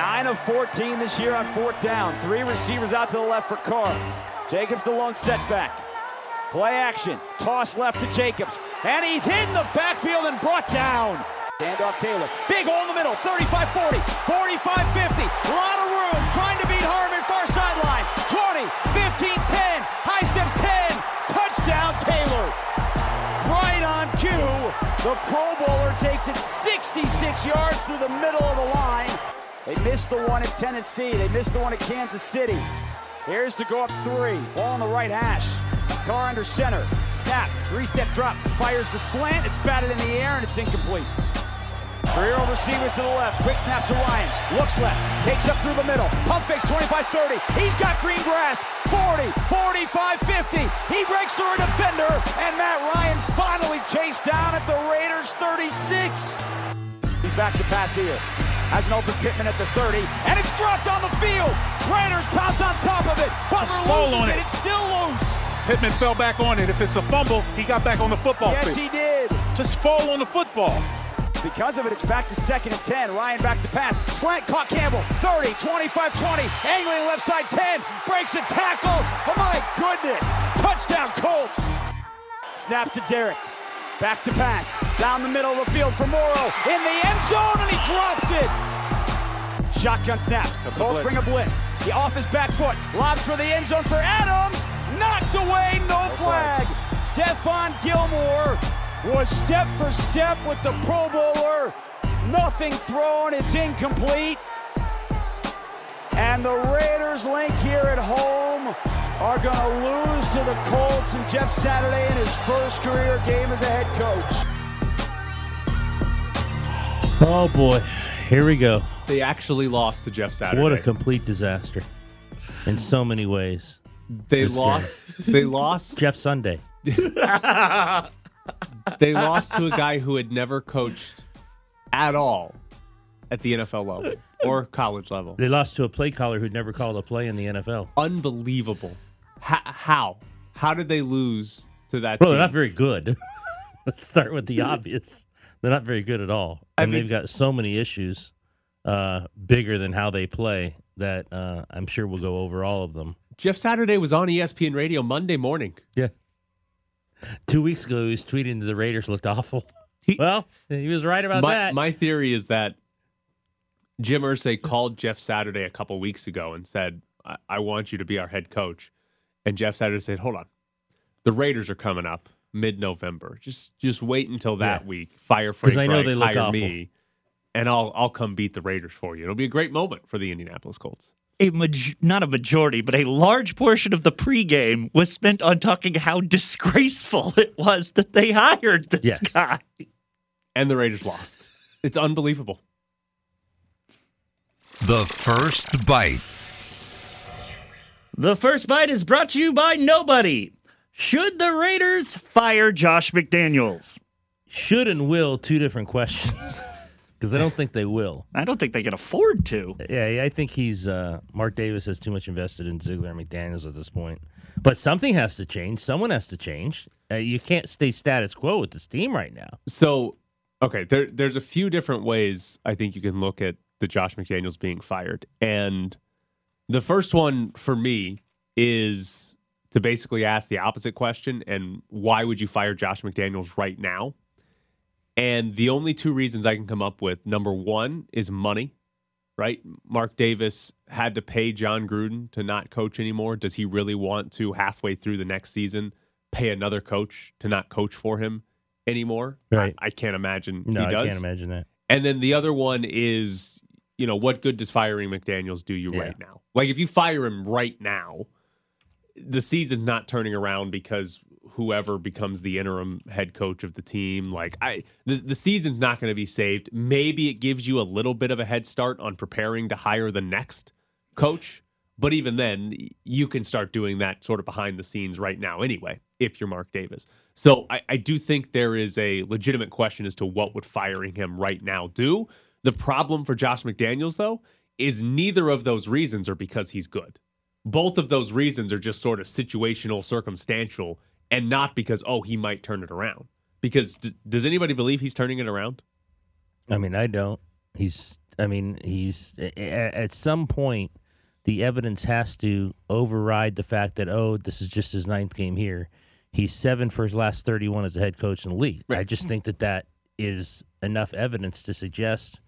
9 of 14 this year on fourth down. Three receivers out to the left for Carr. Jacobs the lone setback. Play action. Toss left to Jacobs. And he's in the backfield and brought down. Hand off Taylor. Big hole in the middle. 35-40, 45-50. A lot of room. Trying to beat Harmon. Far sideline. 20, 15, 10. High steps 10. Touchdown Taylor. Right on cue. The Pro Bowler takes it 66 yards through the middle of the line. They missed the one at Tennessee. They missed the one at Kansas City. Here's to go up three. Ball on the right hash. Carr under center. Snap. Three-step drop. Fires the slant. It's batted in the air and it's incomplete. Career receivers to the left. Quick snap to Ryan. Looks left. Takes up through the middle. Pump fakes 25-30. He's got green grass. 40, 45, 50. He breaks through a defender. And Matt Ryan finally chased down at the Raiders 36. He's back to pass here. Has an open Pittman at the 30. And it's dropped on the field. Raiders pounce on top of it. Butler loses on it. it. It's still loose. Pittman fell back on it. If it's a fumble, he got back on the football Yes, field. he did. Just fall on the football. Because of it, it's back to second and 10. Ryan back to pass. Slant caught Campbell. 30, 25, 20. Angling left side 10. Breaks a tackle. Oh my goodness. Touchdown Colts. Snap to Derek. Back to pass. Down the middle of the field for Moreau. In the end zone and he drops it. Shotgun snap. The Colts bring a blitz. He off his back foot. Lobs for the end zone for Adams. Knocked away. No flag. Stephon Gilmore was step for step with the Pro Bowler. Nothing thrown. It's incomplete. And the Raiders link here at home are going to lose to the Colts and Jeff Saturday in his first career game as a head coach. Oh boy, here we go. They actually lost to Jeff Saturday. What a complete disaster in so many ways. they this lost. They lost. Jeff Sunday. They lost to a guy who had never coached at all at the NFL level or college level. They lost to a play caller who'd never called a play in the NFL. Unbelievable. How? How did they lose to that Well, team? they're not very good. Let's start with the obvious. They're not very good at all. I And mean- they've got so many issues uh, bigger than how they play that uh, I'm sure we'll go over all of them. Jeff Saturday was on ESPN Radio Monday morning. Yeah. Two weeks ago, he was tweeting that the Raiders looked awful. well, he was right about my, that. my theory is that Jim Irsay called Jeff Saturday a couple weeks ago and said, I-, I want you to be our head coach. And Jeff Saturday said, Hold on. The Raiders are coming up mid November. Just just wait until that Yeah. week. Fire 'Cause Frank I know Reich, they look hire awful. me, and I'll I'll come beat the Raiders for you. It'll be a great moment for the Indianapolis Colts. a maj- not a majority, but a large portion of the pregame was spent on talking how disgraceful it was that they hired this Yes. guy. And the Raiders lost. It's unbelievable. The first bite. The first bite is brought to you by nobody. Should the Raiders fire Josh McDaniels? Should and will, two different questions. Because I don't think they will. I don't think they can afford to. Yeah, I think he's uh, Mark Davis has too much invested in Ziegler and McDaniels at this point. But something has to change. Someone has to change. Uh, you can't stay status quo with this team right now. So, okay, there, there's a few different ways I think you can look at the Josh McDaniels being fired. And the first one for me is to basically ask the opposite question and why would you fire Josh McDaniels right now? And the only two reasons I can come up with number one is money, right? Mark Davis had to pay John Gruden to not coach anymore. Does he really want to, halfway through the next season, pay another coach to not coach for him anymore? Right. I, I can't imagine No, he I can't imagine that. And then the other one is, you know, what good does firing McDaniels do you Yeah. right now? Like if you fire him right now, the season's not turning around because whoever becomes the interim head coach of the team, like I the, the season's not going to be saved. Maybe it gives you a little bit of a head start on preparing to hire the next coach, but even then you can start doing that sort of behind the scenes right now anyway, if you're Mark Davis. So I, I do think there is a legitimate question as to what would firing him right now do. The problem for Josh McDaniels, though, is neither of those reasons are because he's good. Both of those reasons are just sort of situational, circumstantial, and not because, oh, he might turn it around. Because d- does anybody believe he's turning it around? I mean, I don't. He's I mean, he's at some point the evidence has to override the fact that oh, this is just his ninth game here. He's seven for his last thirty-one as a head coach in the league. I just think that that is enough evidence to suggest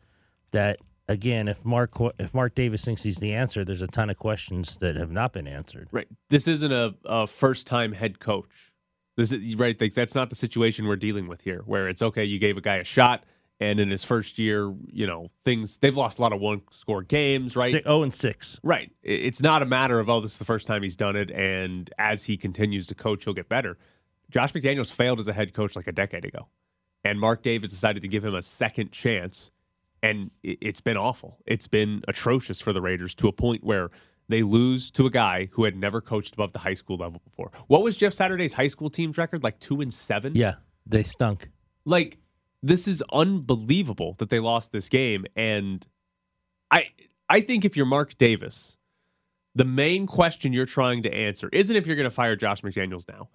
that again, if Mark if Mark Davis thinks he's the answer, there's a ton of questions that have not been answered. Right. This isn't a, a first time head coach. This is right. Like that's not the situation we're dealing with here, where it's okay. You gave a guy a shot, and in his first year, you know things. They've lost a lot of one score games, right? Six, oh and six. Right. It's not a matter of, oh, this is the first time he's done it. And as he continues to coach, he'll get better. Josh McDaniels failed as a head coach like a decade ago. And Mark Davis decided to give him a second chance. And it's been awful. It's been atrocious for the Raiders to a point where they lose to a guy who had never coached above the high school level before. What was Jeff Saturday's high school team's record? Like two and seven? Yeah, they stunk. like this is unbelievable that they lost this game and i i think if you're mark davis the main question you're trying to answer isn't if you're going to fire josh mcdaniels now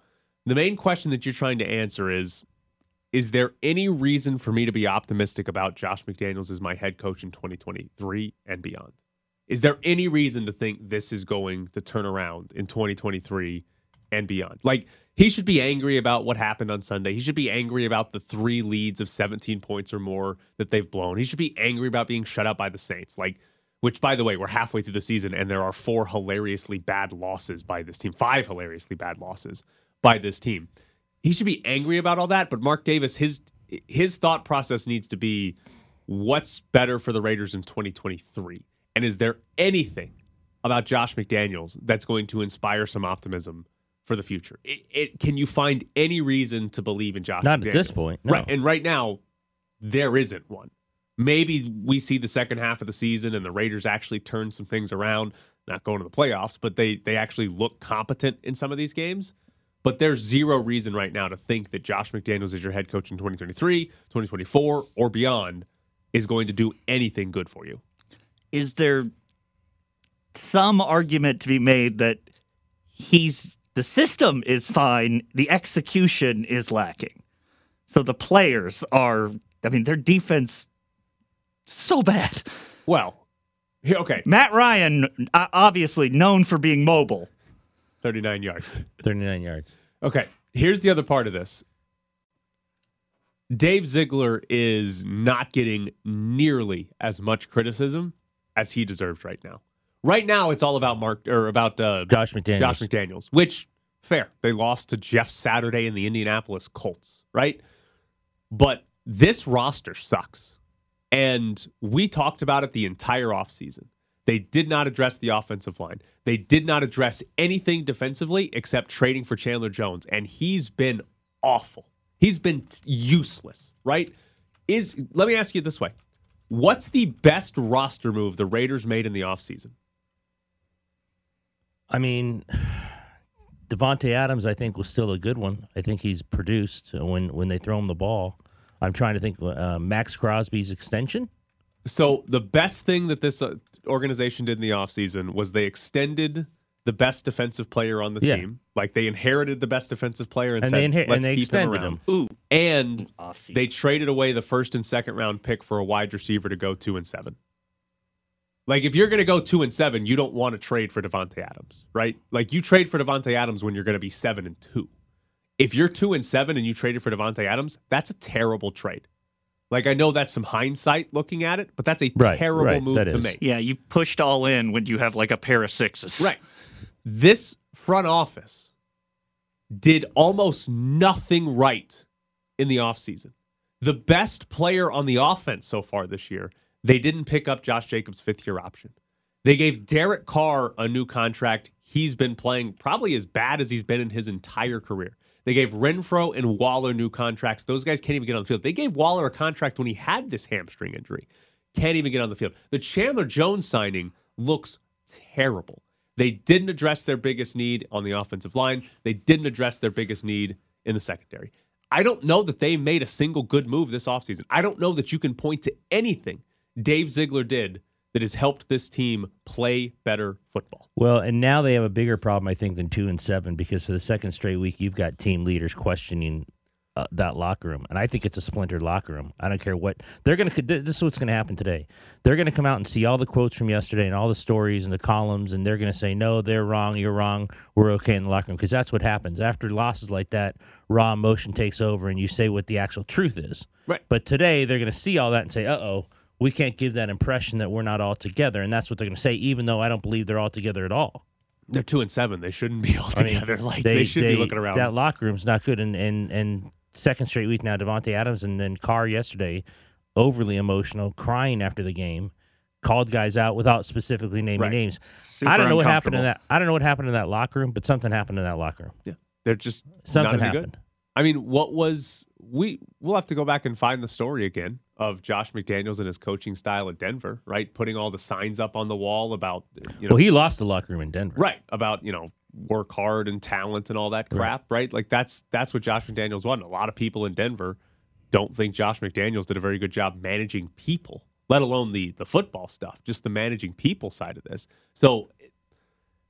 the main question that you're trying to answer is is there any reason for me to be optimistic about josh mcdaniels as my head coach in 2023 and beyond is there any reason to think this is going to turn around in 2023 and beyond. Like he should be angry about what happened on Sunday. He should be angry about the three leads of 17 points or more that they've blown. He should be angry about being shut out by the Saints. Like which by the way, we're halfway through the season and there are four hilariously bad losses by this team. Five hilariously bad losses by this team. He should be angry about all that, but Mark Davis his his thought process needs to be what's better for the Raiders in 2023? And is there anything about Josh McDaniels that's going to inspire some optimism for the future? It, it, can you find any reason to believe in Josh Not at this point, no. Right. And right now, there isn't one. Maybe we see the second half of the season and the Raiders actually turn some things around, not going to the playoffs, but they they actually look competent in some of these games. But there's zero reason right now to think that Josh McDaniels is your head coach in 2023, 2024, or beyond is going to do anything good for you. is there some argument to be made that he's the system is fine, the execution is lacking. So the players are, I mean, their defense so bad. Well, okay, Matt Ryan, obviously known for being mobile. 39 yards. 39 yards. Okay, here's the other part of this. Dave Ziegler is not getting nearly as much criticism as he deserves right now. Right now, it's all about Mark or about uh, Josh McDaniels. Josh McDaniels, which fair. They lost to Jeff Saturday in the Indianapolis Colts, right? But this roster sucks. And we talked about it the entire offseason. They did not address the offensive line. They did not address anything defensively except trading for Chandler Jones. And he's been awful. He's been useless, right? Is let me ask you this way. What's the best roster move the Raiders made in the offseason? I mean, Davante Adams, I think, was still a good one. I think he's produced when when they throw him the ball. I'm trying to think. Uh, Maxx Crosby's extension. So the best thing that this uh, organization did in the offseason was they extended the best defensive player on the Yeah. team. Like they inherited the best defensive player and, And said, inher- let's they keep him around. him. Ooh, And offseason. they traded away the first and second round pick for a wide receiver to go two and seven. Like if you're going to go two and seven, you don't want to trade for Davante Adams, right? Like you trade for Davante Adams when you're going to be seven and two. If you're two and seven and you traded for Davante Adams, that's a terrible trade. Like I know that's some hindsight looking at it, but that's a Right, terrible right, move to is. make. yeah, you pushed all in when you have like a pair of sixes. Right. This front office did almost nothing right in the offseason. The best player on the offense so far this year, they didn't pick up Josh Jacobs' fifth year option. They gave Derek Carr a new contract. He's been playing probably as bad as he's been in his entire career. They gave Renfrow and Waller new contracts. Those guys can't even get on the field. They gave Waller a contract when he had this hamstring injury. Can't even get on the field. The Chandler Jones signing looks terrible. They didn't address their biggest need on the offensive line. They didn't address their biggest need in the secondary. I don't know that they made a single good move this offseason. I don't know that you can point to anything Dave Ziegler did that has helped this team play better football. Well, and now they have a bigger problem, I think, than two and seven because for the second straight week, you've got team leaders questioning uh, that locker room, and I think it's a splintered locker room. I don't care what they're going to. This is what's going to happen today. They're going to come out and see all the quotes from yesterday and all the stories and the columns, and they're going to say, "No, they're wrong. You're wrong. We're okay in the locker room." Because that's what happens after losses like that. Raw emotion takes over, and you say what the actual truth is. Right. But today they're going to see all that and say, "Uh oh." We can't give that impression that we're not all together, and that's what they're going to say. Even though I don't believe they're all together at all. They're two and seven. They shouldn't be all I mean, together. like they, should be looking around. That locker room's not good, and and and second straight week now, Davante Adams and then Carr yesterday, overly emotional, crying after the game, called guys out without specifically naming Right. names. Super I don't know what happened in that. I don't know what happened in that locker room, but something happened in that locker room. yeah, they're just Something happened. I mean, what was we? We'll have to go back and find the story again of Josh McDaniels and his coaching style at Denver, right? Putting all the signs up on the wall about you know, Well, he lost the locker room in Denver. right about you know work hard and talent and all that crap, right? Like that's that's what Josh McDaniels was. And a lot of people in Denver don't think Josh McDaniels did a very good job managing people, let alone the the football stuff, just the managing people side of this. So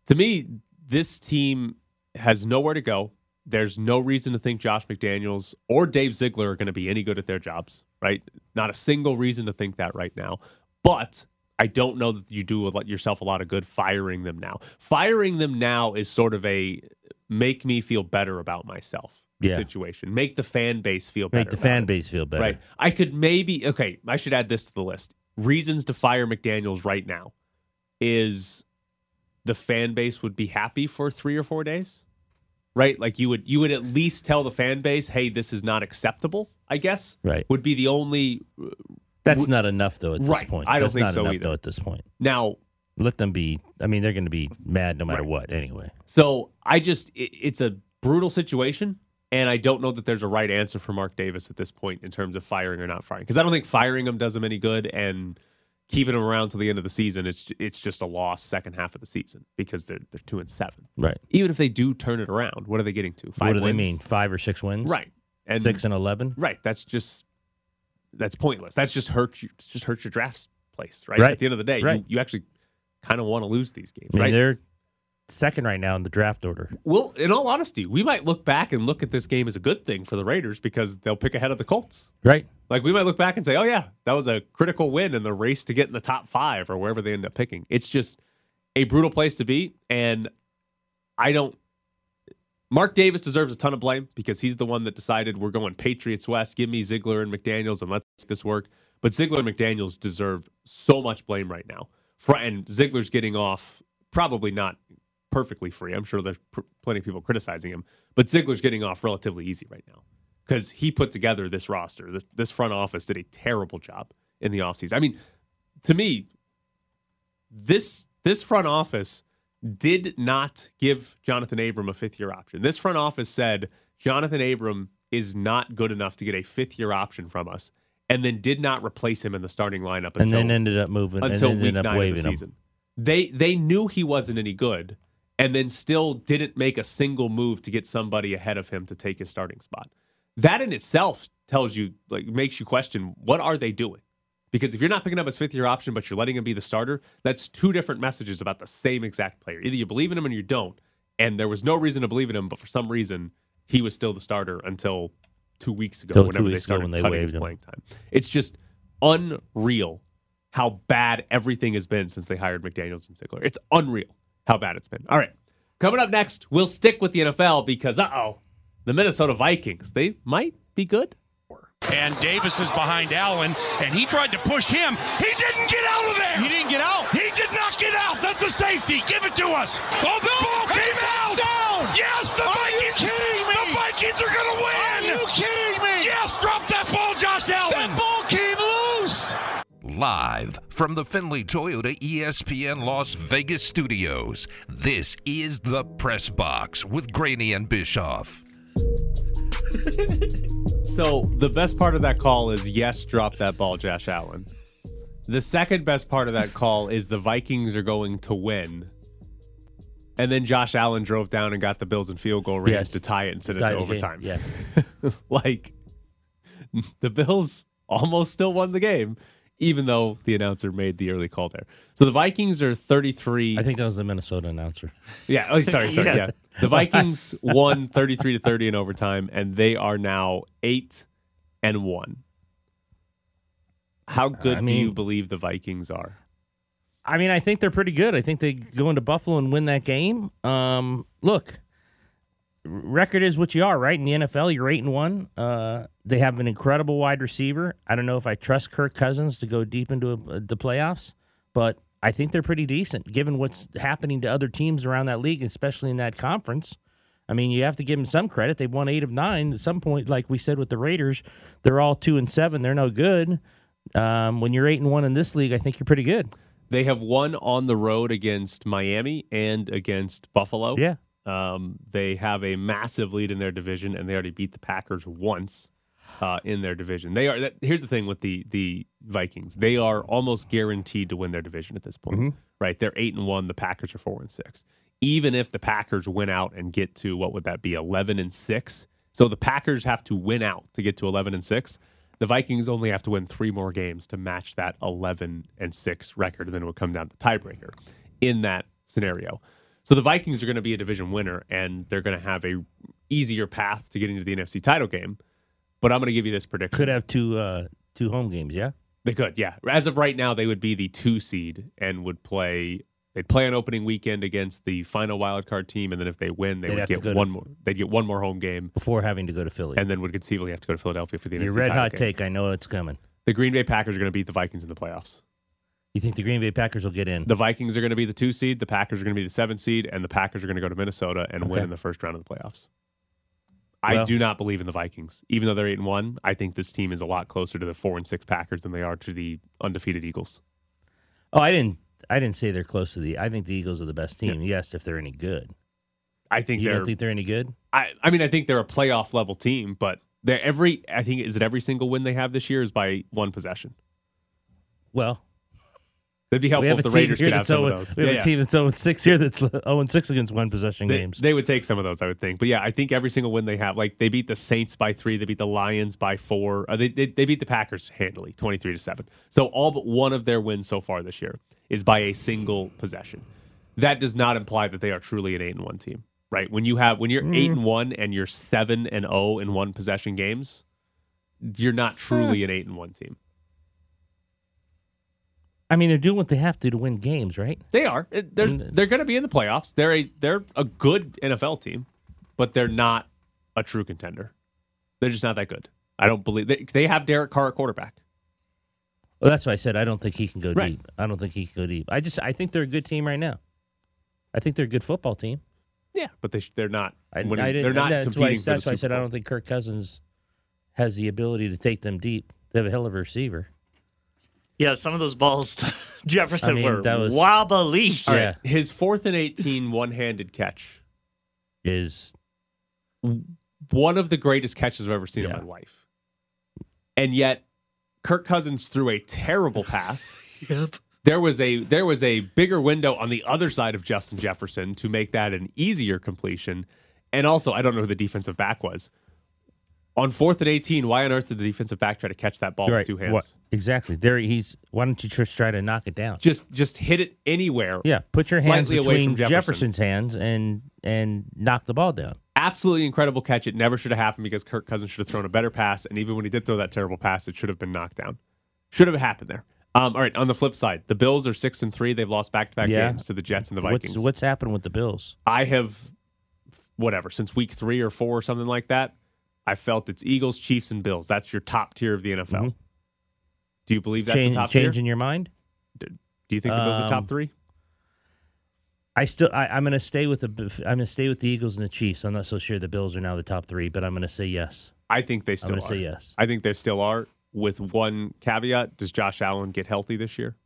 to me, this team has nowhere to go. There's no reason to think Josh McDaniels or Dave Ziegler are going to be any good at their jobs, right? Not a single reason to think that right now. But I don't know that you do yourself a lot of good firing them now. Firing them now is sort of a make me feel better about myself Yeah. situation. Make the fan base feel better. Make the fan it. base feel better. Right. I could maybe okay, I should add this to the list. Reasons to fire McDaniels right now is the fan base would be happy for 3 or 4 days. Right? Like you would you would at least tell the fan base, "Hey, this is not acceptable." I guess. Right. Would be the only uh, That's not enough though at this Right. point. I don't That's think not so enough either. though at this point. Now, Let them be. I mean, they're going to be mad no matter Right. what anyway. So I just, it, it's a brutal situation. And I don't know that there's a right answer for Mark Davis at this point in terms of firing or not firing. Because I don't think firing him does him any good. And keeping them around till the end of the season, it's it's just a loss second half of the season because they're they're two and seven. Right. Even if they do turn it around, what are they getting to? Five what do they mean? Five or six wins? Right. And Six and eleven. right. That's just that's pointless. That's just hurt you. Just hurt your draft place. Right. Right. At the end of the day, Right. you, you actually kind of want to lose these games. I mean, right. they're second right now in the draft order. Well, in all honesty, we might look back and look at this game as a good thing for the Raiders because they'll pick ahead of the Colts. Right. Like we might look back and say, "Oh yeah, that was a critical win in the race to get in the top 5 or wherever they end up picking." It's just a brutal place to be and I don't Mark Davis deserves a ton of blame because he's the one that decided we're going Patriots West. Give me Ziegler and McDaniels and let's make this work. But Ziegler and McDaniels deserve so much blame right now. For, and Ziegler's getting off probably not perfectly free. I'm sure there's pr- plenty of people criticizing him, but Ziegler's getting off relatively easy right now because he put together this roster. This, this front office did a terrible job in the offseason. I mean, to me, this this front office did not give Johnathan Abram a fifth year option. This front office said Johnathan Abram is not good enough to get a fifth year option from us, and then did not replace him in the starting lineup And until then ended up moving until and week up nine of the season. They they knew he wasn't any good, and then still didn't make a single move to get somebody ahead of him to take his starting spot. That in itself tells you like makes you question what are they doing? Because if you're not picking up his fifth year option, but you're letting him be the starter, that's two different messages about the same exact player. Either you believe in him or you don't. And there was no reason to believe in him, but for some reason, he was still the starter until two weeks ago, whenever they weeks ago started when they cutting his him. playing time. It's just unreal how bad everything has been since they hired McDaniels and Ziegler. It's unreal how bad it's been. All right. Coming up next, we'll stick with the NFL because, uh oh, the Minnesota Vikings, they might be good. And Davis is behind Allen, and he tried to push him. He didn't get out of there. He didn't get out. He did not get out. That's a safety. Give it to us. Oh, the ball came out. Down. Yes, the Vikings. kidding me? The Vikings are going to win. Are you kidding me? Yes, drop that Live from the Findlay Toyota ESPN Las Vegas studios, this is the Press Box with Graney and Bischoff. So the best part of that call is yes, drop that ball, Josh Allen. The second best part of that call is the Vikings are going to win. And then Josh Allen drove down and got the Bills in field goal range Yes. to tie it and send it Tie to the game. overtime. Yeah. like the Bills almost still won the game, even though the announcer made the early call there. So the Vikings are 33. I think that was the Minnesota announcer. Yeah. Oh, sorry, sorry. Yeah. Yeah. The Vikings won 33 to 30 in overtime, and they are now eight and one. How good I do you believe the Vikings are? I mean, I think they're pretty good. I think they go into Buffalo and win that game. Um, look, r- record is what you are, right? In the NFL, you're eight and one. Uh, they have an incredible wide receiver. I don't know if I trust Kirk Cousins to go deep into uh the playoffs, but I think they're pretty decent given what's happening to other teams around that league, especially in that conference. I mean, you have to give them some credit. They've won eight of nine. At some point, like we said with the Raiders, they're all two and seven. They're no good. Um, when you're eight and one in this league, I think you're pretty good. They have won on the road against Miami and against Buffalo. Yeah. Um, they have a massive lead in their division, and they already beat the Packers once uh, in their division. They are. That, here's the thing with the the Vikings: they are almost guaranteed to win their division at this point. Right? They're eight and one. The Packers are four and six. Even if the Packers win out and get to what would that be, eleven and six? So the Packers have to win out to get to eleven and six. The Vikings only have to win three more games to match that 11 and 6 record, and then it would come down to tiebreaker in that scenario. So the Vikings are going to be a division winner, and they're going to have a easier path to getting to the NFC title game. But I'm going to give you this prediction: Could have two uh, two home games, yeah. they could, yeah. As of right now, they would be the two seed and would play. They'd play on opening weekend against the final wild card team, and then if they win, they They'd would get go to one more. They'd get one more home game, Before having to go to Philly. and then would conceivably have to go to Philadelphia for the Your NFC red hot game. take, I know it's coming. The Green Bay Packers are going to beat the Vikings in the playoffs. You think the Green Bay Packers will get in? The Vikings are going to be the two seed, the Packers are going to be the seven seed, and the Packers are going to go to Minnesota and win in the first round of the playoffs. I Well- do not believe in the Vikings, even though they're eight and one. I think this team is a lot closer to the four and six Packers than they are to the undefeated Eagles. oh, I didn't. I didn't say they're close to the. I think the Eagles are the best team. Yes, if they're any good. I think You they're. don't think they're any good? I, I mean, I think they're a playoff level team, but they're every. I think is it every single win they have this year is by one possession. Well, It'd be helpful if the Raiders could have some of those. We have Yeah, a yeah. team that's zero six here that's 0 6 against one possession They, games. they would take some of those, I would think. But yeah, I think every single win they have, like they beat the Saints by three, they beat the Lions by four, uh, they, they they beat the Packers handily, twenty three to seven. So all but one of their wins so far this year is by a single possession. That does not imply that they are truly an eight and one team, right? When you have when you're Mm. eight and one and you're seven and zero in one possession games, you're not truly an eight and one team. I mean, they're doing what they have to to win games, right? They are. They're they're going to be in the playoffs. They're a they're a good NFL team, but they're not a true contender. They're just not that good. I don't believe they they have Derek Carr at quarterback. Well, that's why I said I don't think he can go Right. deep. I don't think he can go deep. I just I think they're a good team right now. I think they're a good football team. Yeah, but they they're not. I, winning- I didn't. they're not that's why, that's why I said I don't think Kirk Cousins has the ability to take them deep. They have a hell of a receiver. Yeah, some of those balls to Jefferson I mean, were that was- wobbly. All Yeah. right, his fourth and 18 one-handed catch, Is one of the greatest catches I've ever seen in my life, and yet Kirk Cousins threw a terrible pass. Yep. there was a there was a bigger window on the other side of Justin Jefferson to make that an easier completion. And also, I don't know who the defensive back was. On fourth and eighteen, why on earth did the defensive back try to catch that ball right. with two hands? What, exactly. There he's. Why don't you just try to knock it down? Just just hit it anywhere. Yeah, put your hands between from Jefferson. Jefferson's hands and and knock the ball down. Absolutely incredible catch. It never should have happened because Kirk Cousins should have thrown a better pass. And even when he did throw that terrible pass, it should have been knocked down. Should have happened there. Um, all right. On the flip side, the Bills are six and three. They've lost back to back Yeah. games to the Jets and the Vikings. What's what's happened with the Bills? I have, whatever, since week three or four or something like that, I felt it's Eagles, Chiefs, and Bills. That's your top tier of the NFL. Mhm. Do you believe that's Change, the top changing tier? In your mind? Do you think the Bills are top Um, three? I still I, I'm going to stay with the I'm going to stay with the Eagles and the Chiefs. I'm not so sure the Bills are now the top three, but I'm going to say yes. I think they I'm still are. to say yes. I think they still are. With one caveat, does Josh Allen get healthy this year?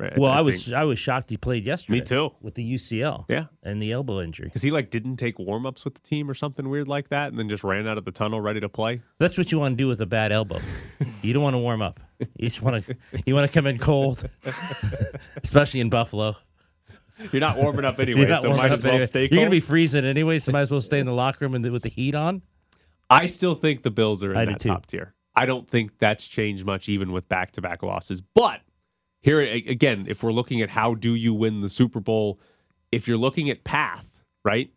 Right, Well, I, think- was I was shocked he played yesterday. Me too. With the UCL. Yeah. And the elbow injury. because he like didn't take warm ups with the team or something weird like that, and then just ran out of the tunnel ready to play. That's what you want to do with a bad elbow. you don't want to warm up. You just want to you want to come in cold, especially in Buffalo. You're not warming up anyway, You're so might as well anyway. stay You're gonna be freezing anyway, so might as well stay in the locker room and with the heat on. I still think the Bills are in I that top tier. I don't think that's changed much even with back to back losses. But here again, if we're looking at how do you win the Super Bowl, if you're looking at path, right?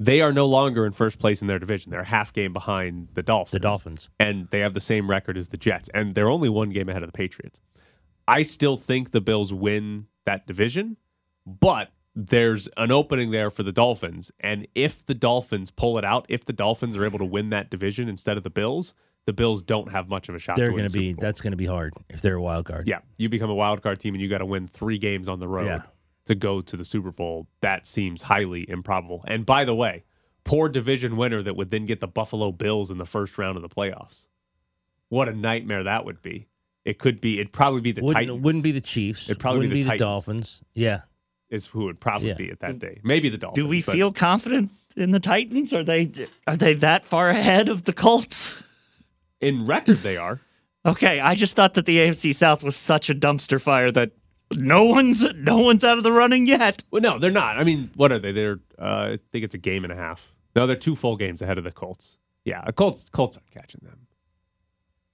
They are no longer in first place in their division. They're a half game behind the Dolphins. The Dolphins. And they have the same record as the Jets. And they're only one game ahead of the Patriots. I still think the Bills win that division, but there's an opening there for the Dolphins. And if the Dolphins pull it out, if the Dolphins are able to win that division instead of the Bills, the Bills don't have much of a shot. They're to going to the be. That's going to be hard if they're a wild card. Yeah, you become a wild card team and you got to win three games on the road Yeah. to go to the Super Bowl. That seems highly improbable. And by the way, poor division winner that would then get the Buffalo Bills in the first round of the playoffs. What a nightmare that would be. It could be. It'd probably be the wouldn't, Titans. wouldn't be the Chiefs. It'd probably wouldn't be be the the, Dolphins. Yeah. is who would probably Yeah. be at that day. Maybe the Dolphins. Do we but feel confident in the Titans? Are they are they that far ahead of the Colts? In record they are? Okay, I just thought that the AFC South was such a dumpster fire that no one's no one's out of the running yet. Well, no, they're not. I mean, what are they? They're. Uh, I think it's a game and a half. No, they're two full games ahead of the Colts. Yeah, the Colts. Colts aren't catching them.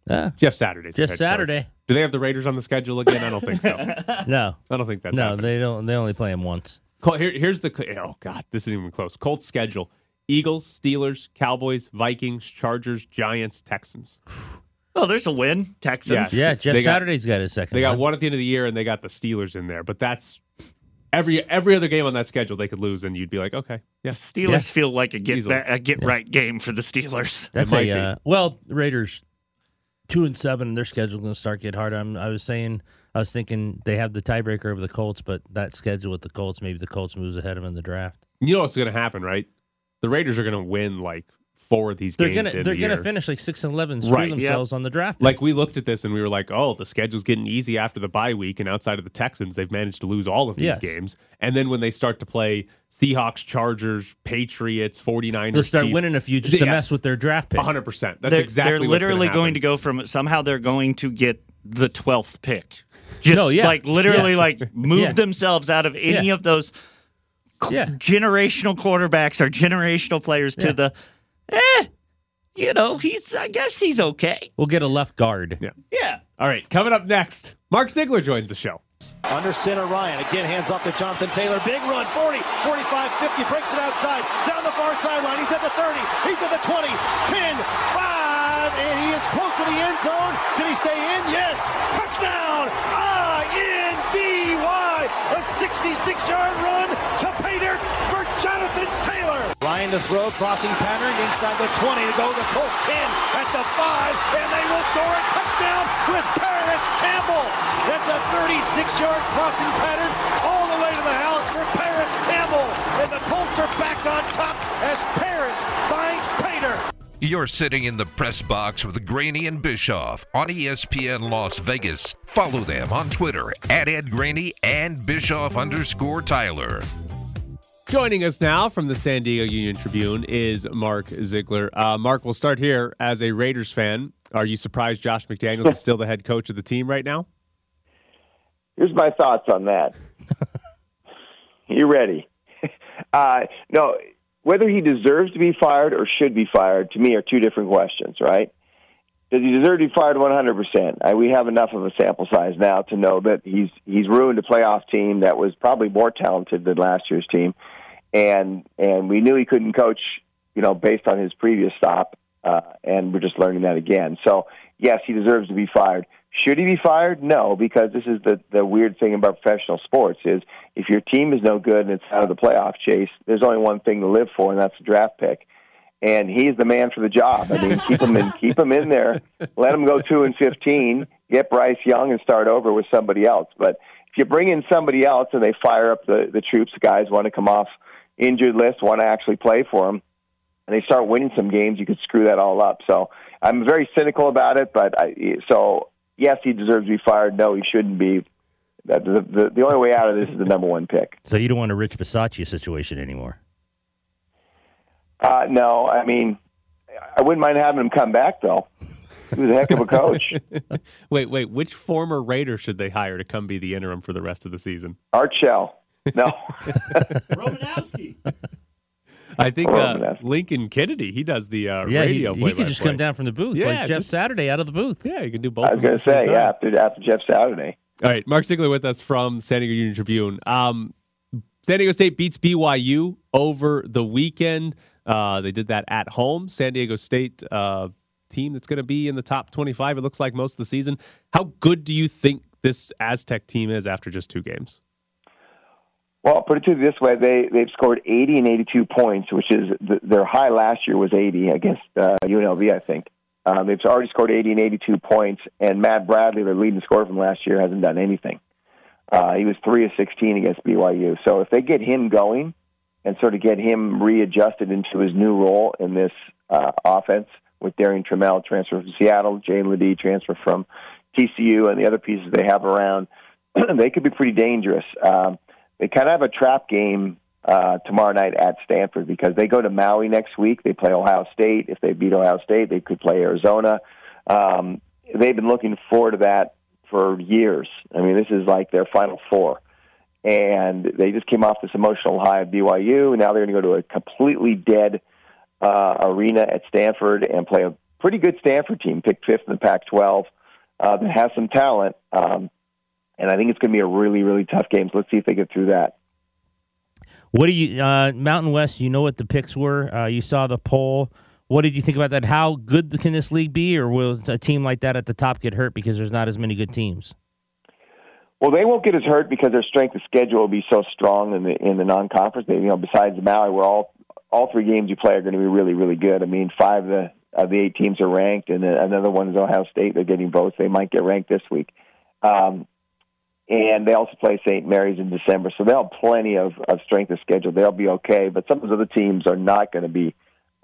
Ah, Jeff Saturday's the Just head coach. Saturday. Do they have the Raiders on the schedule again? I don't think so. no. I don't think that's no, happening. they don't. They only play them once. Col- Here, here's the oh god, this isn't even close. Colts schedule: Eagles, Steelers, Cowboys, Vikings, Chargers, Giants, Texans. Oh, there's a win. Texans. Yeah. Yeah, Jeff They got- Saturday's got his second. They got one. one at the end of the year, and they got the Steelers in there. But that's every every other game on that schedule they could lose, and you'd be like, okay, yeah, Steelers Yeah. feel like a get Easily. ba- a get right game for the Steelers. That's might a be. uh, well, Raiders two and seven. Their schedule going to start get harder. I'm, I was saying, I was thinking they have the tiebreaker over the Colts, but that schedule with the Colts, maybe the Colts moves ahead of them in the draft. you know what's going to happen, right? The Raiders are going to win like four of these They're games. gonna they're the gonna finish like six and eleven, screw Right. themselves on the draft. Like we looked at this and we were like, oh, the schedule's getting easy after the bye week, and outside of the Texans, they've managed to lose all of these Yes. games. And then when they start to play Seahawks, Chargers, Patriots, 49ers, they'll start Chiefs, winning a few just to Yes. mess with their draft pick. 100%. That's they're, exactly they're what's literally gonna going to go from somehow they're going to get the 12th pick. Just No, yeah. like literally Yeah. like move Yeah. themselves out of any Yeah. of those qu- Yeah. generational quarterbacks are generational players to Yeah. the eh, you know, he's I guess he's okay. We'll get a left guard. Yeah. Yeah. All right, coming up next, Mark Ziegler joins the show. Under center, Ryan. Again, hands off to Jonathan Taylor. Big run, 40, 45, 50. Breaks it outside. Down the far sideline. He's at the 30. He's at the 20. 10, 5. And he is close to the end zone. Did he stay in? Yes. Touchdown. I-N-D-Y. A 66-yard run to dirt for Jonathan Taylor. Ryan to throw. Crossing pattern inside the 20 to go. The Colts 10 at the 5. And they will score a touchdown with Parris Campbell. That's a 36-yard crossing pattern all the way to the house for Parris Campbell. And the Colts are back on top as Paris finds Pater. You're sitting in the press box with Graney and Bischoff on ESPN Las Vegas. Follow them on Twitter at Ed Graney and Bischoff underscore Tyler. Joining us now from the San Diego Union Tribune is Mark Ziegler. Uh, Mark, we'll start here. As a Raiders fan, are you surprised Josh McDaniels is still the head coach of the team right now? Here's my thoughts on that. you ready? Uh, no, whether he deserves to be fired or should be fired, to me, are two different questions, right? Does he deserve to be fired 100%? I, we have enough of a sample size now to know that he's he's ruined a playoff team that was probably more talented than last year's team, and and we knew he couldn't coach, you know, based on his previous stop, uh, and we're just learning that again. So yes, he deserves to be fired. Should he be fired? No, because this is the the weird thing about professional sports is if your team is no good and it's out of the playoff chase, there's only one thing to live for, and that's the draft pick. And he's the man for the job. I mean, keep him in, keep him in there. Let him go two and fifteen. Get Bryce Young and start over with somebody else. But if you bring in somebody else and they fire up the the troops, the guys want to come off injured list, want to actually play for them, and they start winning some games, you could screw that all up. So I'm very cynical about it. But I, so yes, he deserves to be fired. No, he shouldn't be. The, the the only way out of this is the number one pick. So you don't want a Rich Bisaccia situation anymore. Uh, no, I mean, I wouldn't mind having him come back though. He was a heck of a coach. Wait, wait. Which former Raider should they hire to come be the interim for the rest of the season? Art Shell. No, I think uh, Lincoln Kennedy, he does the uh, Yeah, he, radio he play could just come down from the booth, Yeah, like Jeff just- Saturday out of the booth. Yeah, you can do both. I was going to say, yeah, after after Jeff Saturday. All right, Mark Ziegler with us from San Diego Union Tribune. Um, San Diego State beats BYU over the weekend. Uh, they did that at home. San Diego State uh, team that's going to be in the top 25, it looks like, most of the season. How good do you think this Aztec team is after just two games? Well, put it to you this way: they they've scored 80 and 82 points, which is the, their high last year was 80 against uh, UNLV, I think. Um, they've already scored 80 and 82 points, and Matt Bradley, their leading scorer from last year, hasn't done anything. Uh, he was three of 16 against BYU. So if they get him going and sort of get him readjusted into his new role in this uh, offense with Darrion Trammell transfer from Seattle, Jaedon LeDee transfer from TCU, and the other pieces they have around, they could be pretty dangerous. Um, they kind of have a trap game uh, tomorrow night at Stanford because they go to Maui next week. They play Ohio State. If they beat Ohio State, they could play Arizona. Um, they've been looking forward to that for years. I mean, this is like their final four. And they just came off this emotional high at BYU, and now they're going to go to a completely dead uh, arena at Stanford and play a pretty good Stanford team, picked fifth in the Pac 12, uh, that has some talent. Um, and I think it's going to be a really, really tough game. So let's see if they get through that. What do you, uh, Mountain West? You know what the picks were. Uh, you saw the poll. What did you think about that? How good can this league be, or will a team like that at the top get hurt because there's not as many good teams? Well, they won't get as hurt because their strength of schedule will be so strong in the in the non-conference. They, you know, besides Maui, where all all three games you play are going to be really, really good. I mean, five of the of the eight teams are ranked, and another one is Ohio State. They're getting votes. They might get ranked this week. Um, and they also play St. Mary's in December, so they'll have plenty of, of strength of schedule. They'll be okay, but some of those other teams are not going to be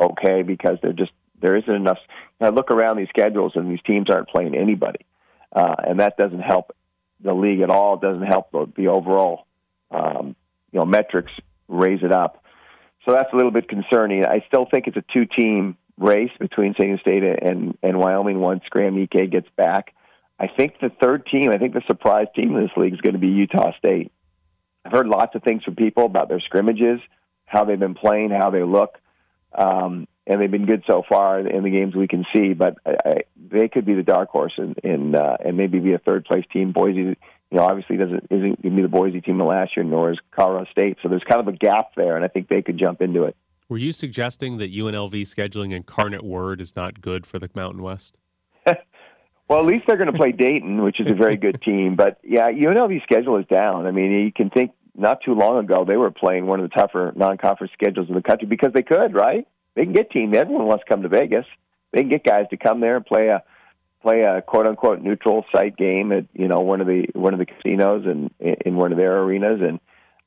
okay because they're just there isn't enough. Know, look around these schedules, and these teams aren't playing anybody, uh, and that doesn't help the league at all. It doesn't help the, the overall um, you know metrics raise it up. So that's a little bit concerning. I still think it's a two-team race between San State and and Wyoming once Graham Ike gets back. I think the third team, I think the surprise team in this league is going to be Utah State. I've heard lots of things from people about their scrimmages, how they've been playing, how they look, um, and they've been good so far in the games we can see. But I, I, they could be the dark horse in, in uh, and maybe be a third place team. Boise, you know, obviously doesn't isn't going to be the Boise team of last year, nor is Colorado State. So there's kind of a gap there, and I think they could jump into it. Were you suggesting that UNLV scheduling incarnate word is not good for the Mountain West? Well, at least they're going to play Dayton, which is a very good team. But yeah, UNLV schedule is down. I mean, you can think not too long ago they were playing one of the tougher non-conference schedules in the country because they could, right? They can get teams. Everyone wants to come to Vegas. They can get guys to come there and play a play a quote unquote neutral site game at you know one of the one of the casinos and in one of their arenas and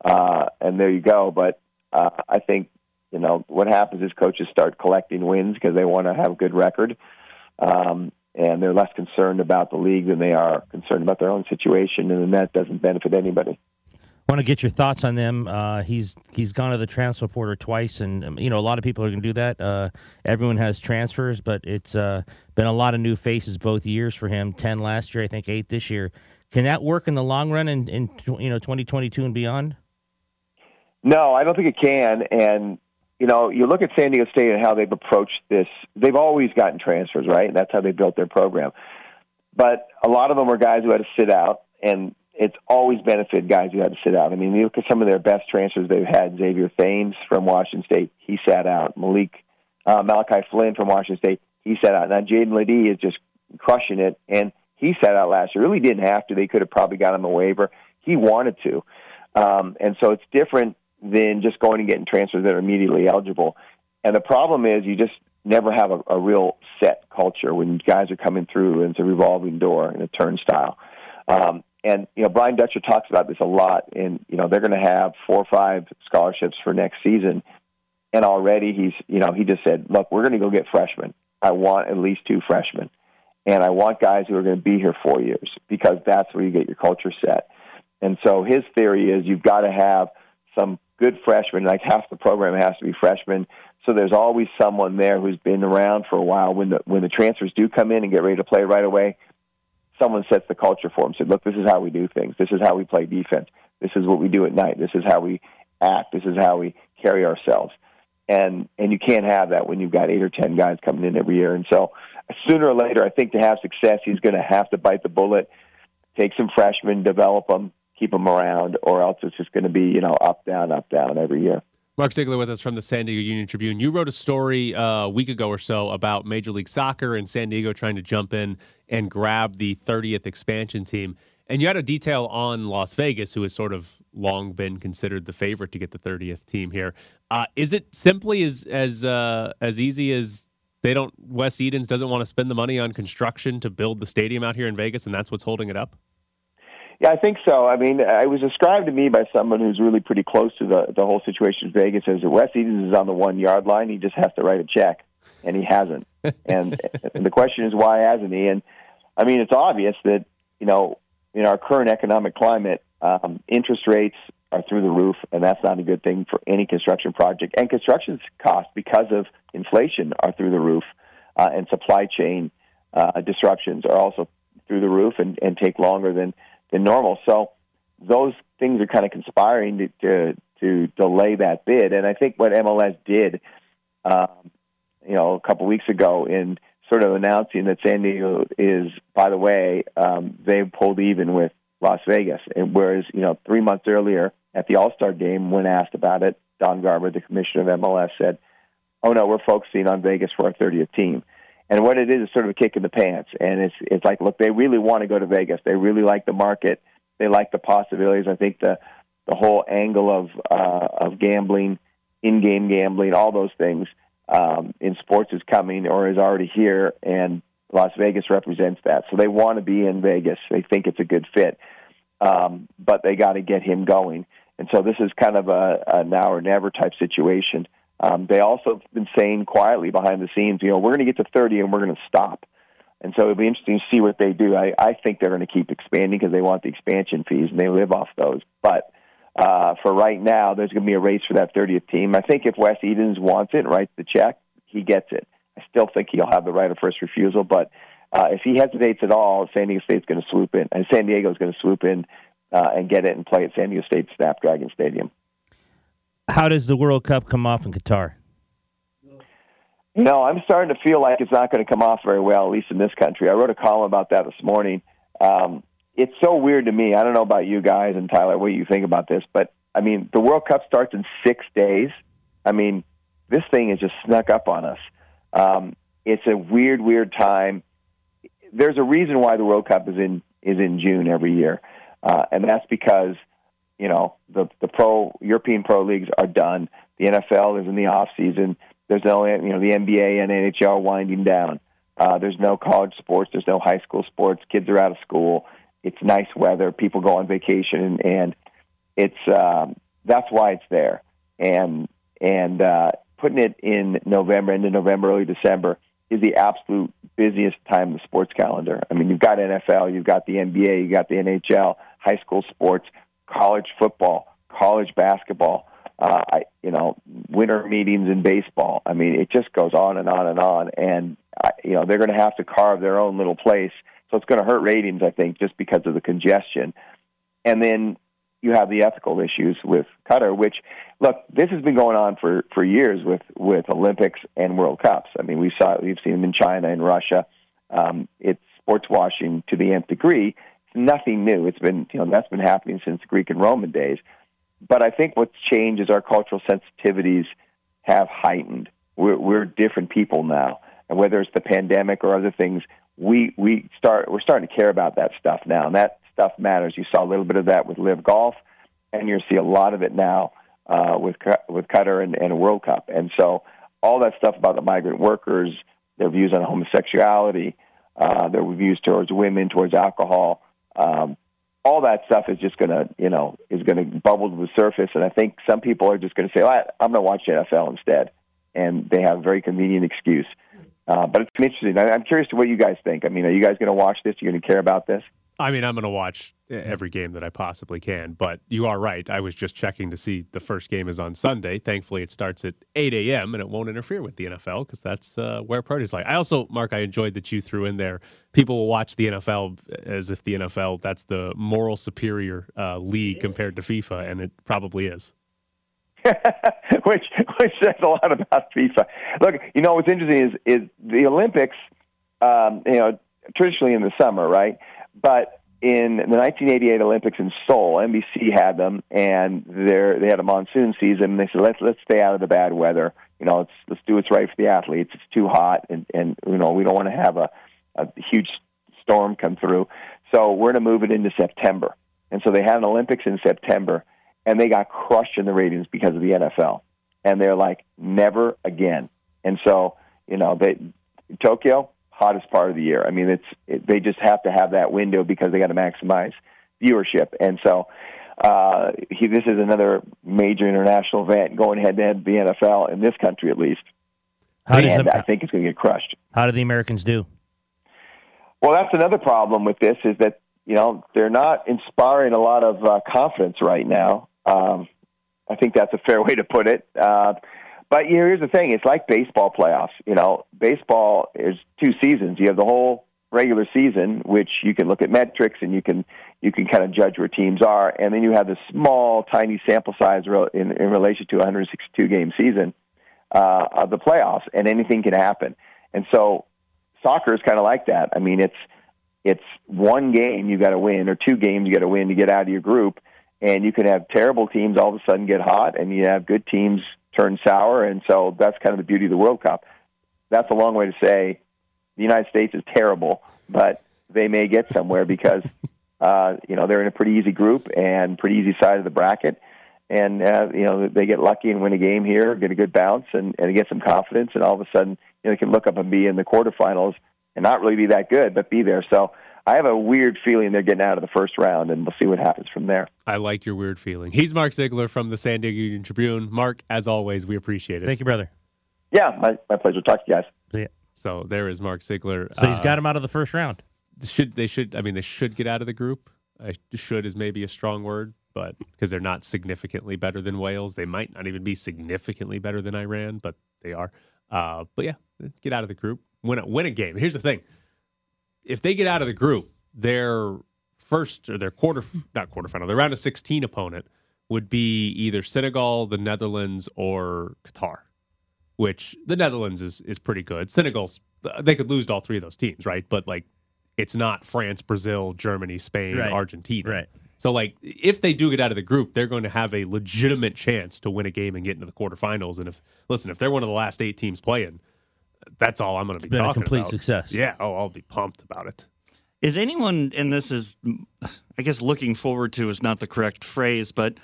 uh, and there you go. But uh, I think you know what happens is coaches start collecting wins because they want to have a good record. Um, and they're less concerned about the league than they are concerned about their own situation, and then that doesn't benefit anybody. I want to get your thoughts on them. Uh, he's he's gone to the transfer portal twice, and um, you know a lot of people are going to do that. Uh, everyone has transfers, but it's uh, been a lot of new faces both years for him. Ten last year, I think eight this year. Can that work in the long run in, in you know twenty twenty two and beyond? No, I don't think it can. And you know, you look at San Diego State and how they've approached this. They've always gotten transfers, right? And that's how they built their program. But a lot of them were guys who had to sit out, and it's always benefited guys who had to sit out. I mean, you look at some of their best transfers they've had. Xavier Thames from Washington State, he sat out. Malik uh, Malachi Flynn from Washington State, he sat out. Now Jaedon LeDee is just crushing it, and he sat out last year. Really didn't have to. They could have probably got him a waiver. He wanted to, um, and so it's different than just going and getting transfers that are immediately eligible. And the problem is you just never have a, a real set culture when guys are coming through and it's a revolving door and a turnstile. Um, and you know, Brian Dutcher talks about this a lot. And you know, they're going to have four or five scholarships for next season. And already he's, you know, he just said, "Look, we're going to go get freshmen. I want at least two freshmen, and I want guys who are going to be here four years because that's where you get your culture set." And so his theory is you've got to have some good freshmen. Like half the program has to be freshmen. So there's always someone there who's been around for a while. When the when the transfers do come in and get ready to play right away, someone sets the culture for them. Said, "Look, this is how we do things. This is how we play defense. This is what we do at night. This is how we act. This is how we carry ourselves." and and you can't have that when you've got eight or ten guys coming in every year. And so sooner or later, I think to have success, he's going to have to bite the bullet, take some freshmen, develop them, keep them around, or else it's just going to be you know up down up down every year. Mark Ziegler with us from the San Diego Union Tribune. You wrote a story uh, a week ago or so about Major League Soccer and San Diego trying to jump in and grab the 30th expansion team. And you had a detail on Las Vegas, who has sort of long been considered the favorite to get the 30th team here. Uh, is it simply as as uh, as easy as they don't Wes Edens doesn't want to spend the money on construction to build the stadium out here in Vegas, and that's what's holding it up? Yeah, I think so. I mean, it was described to me by someone who's really pretty close to the the whole situation in Vegas as Wes Edens is on the one yard line. He just has to write a check, and he hasn't. and, and the question is, why hasn't he? And I mean, it's obvious that you know, in our current economic climate, um, interest rates are through the roof, and that's not a good thing for any construction project. And construction costs, because of inflation, are through the roof, uh, and supply chain uh, disruptions are also through the roof and, and take longer than than normal. So those things are kind of conspiring to, to, to delay that bid. And I think what MLS did, um, you know, a couple weeks ago in sort of announcing that San Diego is, by the way, um, they pulled even with Las Vegas. And whereas, you know, three months earlier at the All Star game, when asked about it, Don Garber, the commissioner of MLS, said, "Oh no, we're focusing on Vegas for our 30th team." And what it is is sort of a kick in the pants. And it's it's like, look, they really want to go to Vegas. They really like the market. They like the possibilities. I think the the whole angle of uh, of gambling, in-game gambling, all those things um, in sports is coming or is already here, and Las Vegas represents that. So they want to be in Vegas. They think it's a good fit, um, but they got to get him going. And so this is kind of a, a now or never type situation. Um, they also have been saying quietly behind the scenes, you know, we're going to get to 30 and we're going to stop. And so it'll be interesting to see what they do. I, I think they're going to keep expanding because they want the expansion fees and they live off those. But uh, for right now, there's going to be a race for that 30th team. I think if Wes Edens wants it writes the check, he gets it. I still think he'll have the right of first refusal. But uh, if he hesitates at all, San Diego State's going to swoop in, and San Diego is going to swoop in uh, and get it and play at San Diego State Snapdragon Stadium. How does the World Cup come off in Qatar? No, I'm starting to feel like it's not going to come off very well, at least in this country. I wrote a column about that this morning. Um, it's so weird to me. I don't know about you guys and Tyler, what you think about this, but I mean, the World Cup starts in six days. I mean, this thing has just snuck up on us. Um, it's a weird, weird time. There's a reason why the World Cup is in is in June every year, uh, and that's because you know the the pro European pro leagues are done. The NFL is in the off season. There's no you know the NBA and NHL winding down. Uh, there's no college sports. There's no high school sports. Kids are out of school. It's nice weather. People go on vacation, and, it's um, that's why it's there. And and uh, putting it in November, into November, early December is the absolute busiest time in the sports calendar. I mean, you've got NFL, you've got the NBA, you've got the NHL, high school sports, college football, college basketball. Uh, I, you know, winter meetings in baseball. I mean, it just goes on and on and on. And I, you know, they're going to have to carve their own little place. So it's going to hurt ratings, I think, just because of the congestion. And then you have the ethical issues with Qatar, which look, this has been going on for for years with with Olympics and World Cups. I mean, we saw we've seen them in China and Russia. Um, it's sports washing to the nth degree. Nothing new. It's been you know that's been happening since Greek and Roman days. But I think what's changed is our cultural sensitivities have heightened. We're, we're different people now, and whether it's the pandemic or other things, we we start we're starting to care about that stuff now, and that stuff matters. You saw a little bit of that with LIV Golf, and you see a lot of it now uh, with with Qatar and, and World Cup. And so all that stuff about the migrant workers, their views on homosexuality, uh, their views towards women, towards alcohol, um, all that stuff is just going to, you know, is going to bubble to the surface. And I think some people are just going to say, well, I'm going to watch NFL instead. And they have a very convenient excuse. Uh, but it's interesting. I'm curious to what you guys think. I mean, are you guys going to watch this? Are you going to care about this? I mean, I'm going to watch every game that I possibly can, but you are right. I was just checking to see the first game is on Sunday. Thankfully, it starts at 8 a.m. and it won't interfere with the NFL because that's uh, where parties like. I also, Mark, I enjoyed that you threw in there. People will watch the NFL as if the NFL that's the moral superior uh, league compared to FIFA, and it probably is. which which says a lot about FIFA. Look, you know what's interesting is is the Olympics. Um, you know, traditionally in the summer, right? But in the 1988 Olympics in Seoul, NBC had them, and they they had a monsoon season. And they said, let's let's stay out of the bad weather. You know, let's let's do what's right for the athletes. It's too hot, and and you know we don't want to have a a huge storm come through. So we're going to move it into September. And so they had an Olympics in September, and they got crushed in the ratings because of the NFL. And they're like, never again. And so, you know, they Tokyo, hottest part of the year. I mean, it's it, they just have to have that window because they got to maximize viewership. And so, uh, he, this is another major international event going head to head the NFL in this country, at least. How and the- I think it's going to get crushed. How do the Americans do? Well, that's another problem with this is that you know they're not inspiring a lot of uh, confidence right now. Um, I think that's a fair way to put it. Uh, but you know, here's the thing: it's like baseball playoffs. You know, baseball is two seasons. You have the whole regular season, which you can look at metrics and you can you can kind of judge where teams are, and then you have the small, tiny sample size in, in relation to a 162 game season uh, of the playoffs, and anything can happen. And so soccer is kind of like that. I mean, it's it's one game you got to win or two games you got to win to get out of your group, and you can have terrible teams all of a sudden get hot, and you have good teams turn sour, and so that's kind of the beauty of the World Cup. That's a long way to say the United States is terrible, but they may get somewhere because uh, you know they're in a pretty easy group and pretty easy side of the bracket. And uh, you know they get lucky and win a game here, get a good bounce, and, and get some confidence, and all of a sudden you know, they can look up and be in the quarterfinals and not really be that good, but be there. So I have a weird feeling they're getting out of the first round, and we'll see what happens from there. I like your weird feeling. He's Mark Ziegler from the San Diego Union Tribune. Mark, as always, we appreciate it. Thank you, brother. Yeah, my, my pleasure. To talk to you guys. See ya. So there is Mark Ziegler. So he's Uh, got him out of the first round. should they should I mean they should get out of the group. I, should is maybe a strong word, but because they're not significantly better than Wales, they might not even be significantly better than Iran, but they are. Uh, but yeah, get out of the group, win a win a game. Here's the thing: if they get out of the group, their first or their quarter not quarterfinal, their round of 16 opponent would be either Senegal, the Netherlands, or Qatar. Which the Netherlands is is pretty good. Senegal's they could lose to all three of those teams, right? But like it's not France, Brazil, Germany, Spain, Right. Argentina. Right. So like if they do get out of the group, they're going to have a legitimate chance to win a game and get into the quarterfinals. And if listen, if they're one of the last eight teams playing, that's all I'm going to be Been a complete about. success. Yeah. Oh, I'll be pumped about it. Is anyone, and this is, I guess, looking forward to is not the correct phrase, but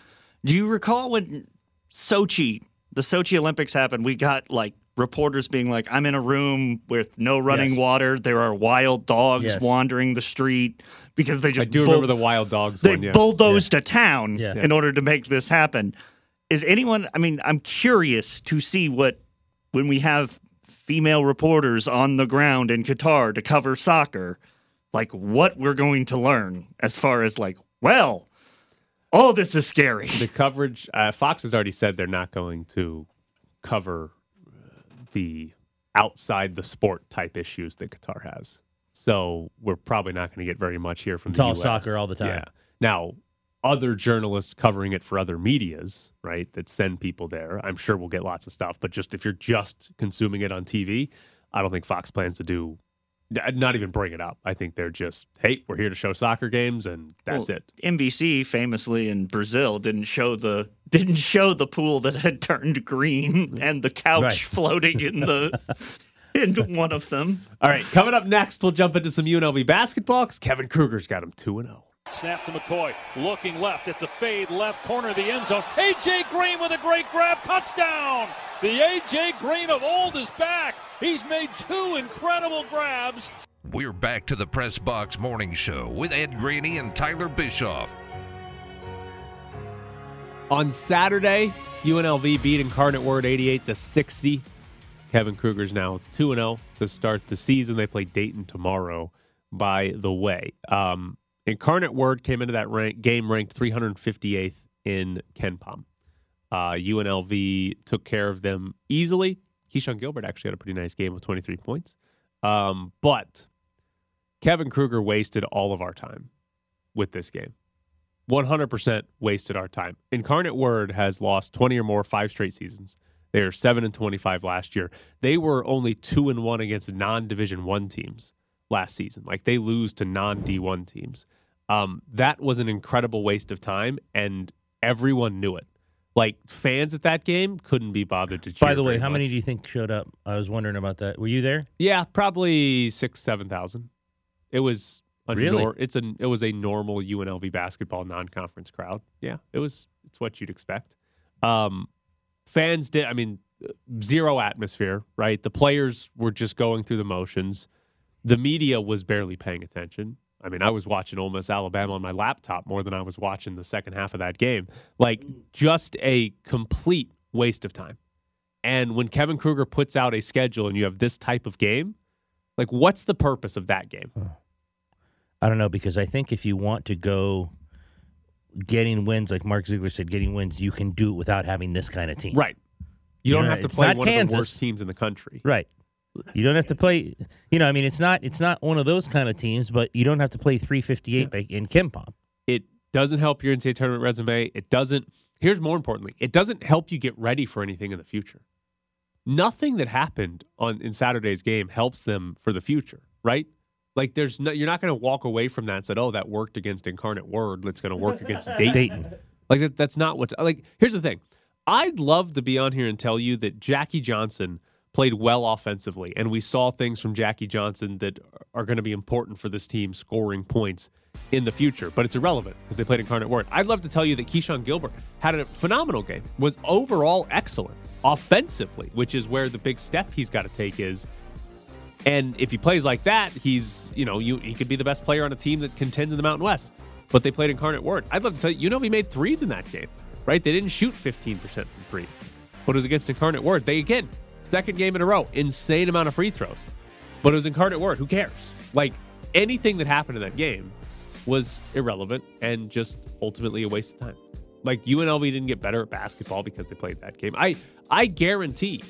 do you recall when Sochi, the Sochi Olympics happened? We got like reporters being like, I'm in a room with no running Yes. water. There are wild dogs Yes. wandering the street because they just I do bull- remember the wild dogs they one. Yeah. bulldozed a town Yeah. in order to make this happen. Is anyone? I mean, I'm curious to see what when we have female reporters on the ground in Qatar to cover soccer, like what we're going to learn as far as like, well, all this is scary. the coverage. Uh, Fox has already said they're not going to cover uh, the outside the sport type issues that Qatar has. So we're probably not going to get very much here from It's the all US. soccer all the time. Yeah. Now, other journalists covering it for other medias, right, that send people there, I'm sure we'll get lots of stuff. But just if you're just consuming it on TV, I don't think Fox plans to do. Not even bring it up. I think they're just, hey, we're here to show soccer games, and that's Well, it. NBC famously in Brazil didn't show the didn't show the pool that had turned green and the couch Right. floating in the in one of them. All right, coming up next, we'll jump into some UNLV basketball because Kevin Kruger's got him 2 and 0. Snap to McCoy. Looking left. It's a fade left corner of the end zone. A.J. Green with a great grab. Touchdown. The A.J. Green of old is back. He's made two incredible grabs. We're back to the Press Box Morning Show with Ed Graney and Tyler Bischoff. On Saturday, UNLV beat Incarnate Word 88 to 60. Kevin Kruger's now 2 0 to start the season. They play Dayton tomorrow, by the way. Um, Incarnate Word came into that rank, game ranked 358th in KenPom. Uh, UNLV took care of them easily. Keshon Gilbert actually had a pretty nice game with 23 points. Um, but Kevin Kruger wasted all of our time with this game. 100% wasted our time. Incarnate Word has lost 20 or more five straight seasons. They are 7 and 25 last year. They were only 2 and 1 against non-division 1 teams last season. Like they lose to non-D1 teams. Um, that was an incredible waste of time and everyone knew it. Like fans at that game couldn't be bothered to cheer. By the way, how many do you think showed up? I was wondering about that. Were you there? Yeah, probably 6 7,000. It was a Really? nor- it's a it was a normal UNLV basketball non-conference crowd. Yeah, it was it's what you'd expect. Um, fans did. I mean, zero atmosphere. Right, the players were just going through the motions. The media was barely paying attention. I mean, I was watching Ole Miss Alabama on my laptop more than I was watching the second half of that game. Like, mm. just a complete waste of time. And when Kevin Kruger puts out a schedule and you have this type of game, like, what's the purpose of that game? I don't know because I think if you want to go getting wins, like Mark Ziegler said, getting wins, you can do it without having this kind of team. Right. You, You don't know, have to play one of the worst teams in the country. Right. You don't have to play. You know, I mean, it's not it's not one of those kind of teams, but you don't have to play 358 by in KenPom. It doesn't help your NCAA tournament resume. It doesn't. Here's more importantly, it doesn't help you get ready for anything in the future. Nothing that happened on in Saturday's game helps them for the future, right? Like there's no, you're not going to walk away from that and said, "Oh, that worked against Incarnate Word. That's going to work against Dayton." Dayton. Like that, that's not what. Like here's the thing. I'd love to be on here and tell you that Jackie Johnson played well offensively, and we saw things from Jackie Johnson that are going to be important for this team scoring points in the future. But it's irrelevant because they played Incarnate Word. I'd love to tell you that Keshon Gilbert had a phenomenal game, was overall excellent offensively, which is where the big step he's got to take is. And if he plays like that, he's you know you he could be the best player on a team that contends in the Mountain West. But they played Incarnate Word. I'd love to tell you, you know, he made threes in that game, right? They didn't shoot 15% from three, but it was against Incarnate Word. They again, second game in a row, insane amount of free throws, but it was Incarnate Word. Who cares? Like anything that happened in that game was irrelevant and just ultimately a waste of time. Like UNLV didn't get better at basketball because they played that game. I I guarantee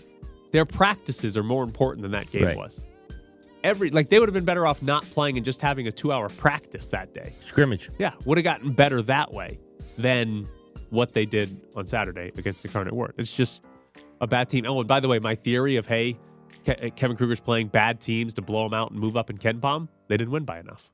their practices are more important than that game Right. was. Every like they would have been better off not playing and just having a two hour practice that day. Scrimmage. Yeah, would have gotten better that way than what they did on Saturday against Incarnate Word. It's just a bad team. Oh, and by the way, my theory of hey, Ke- Kevin Kruger's playing bad teams to blow them out and move up in KenPom, they didn't win by enough.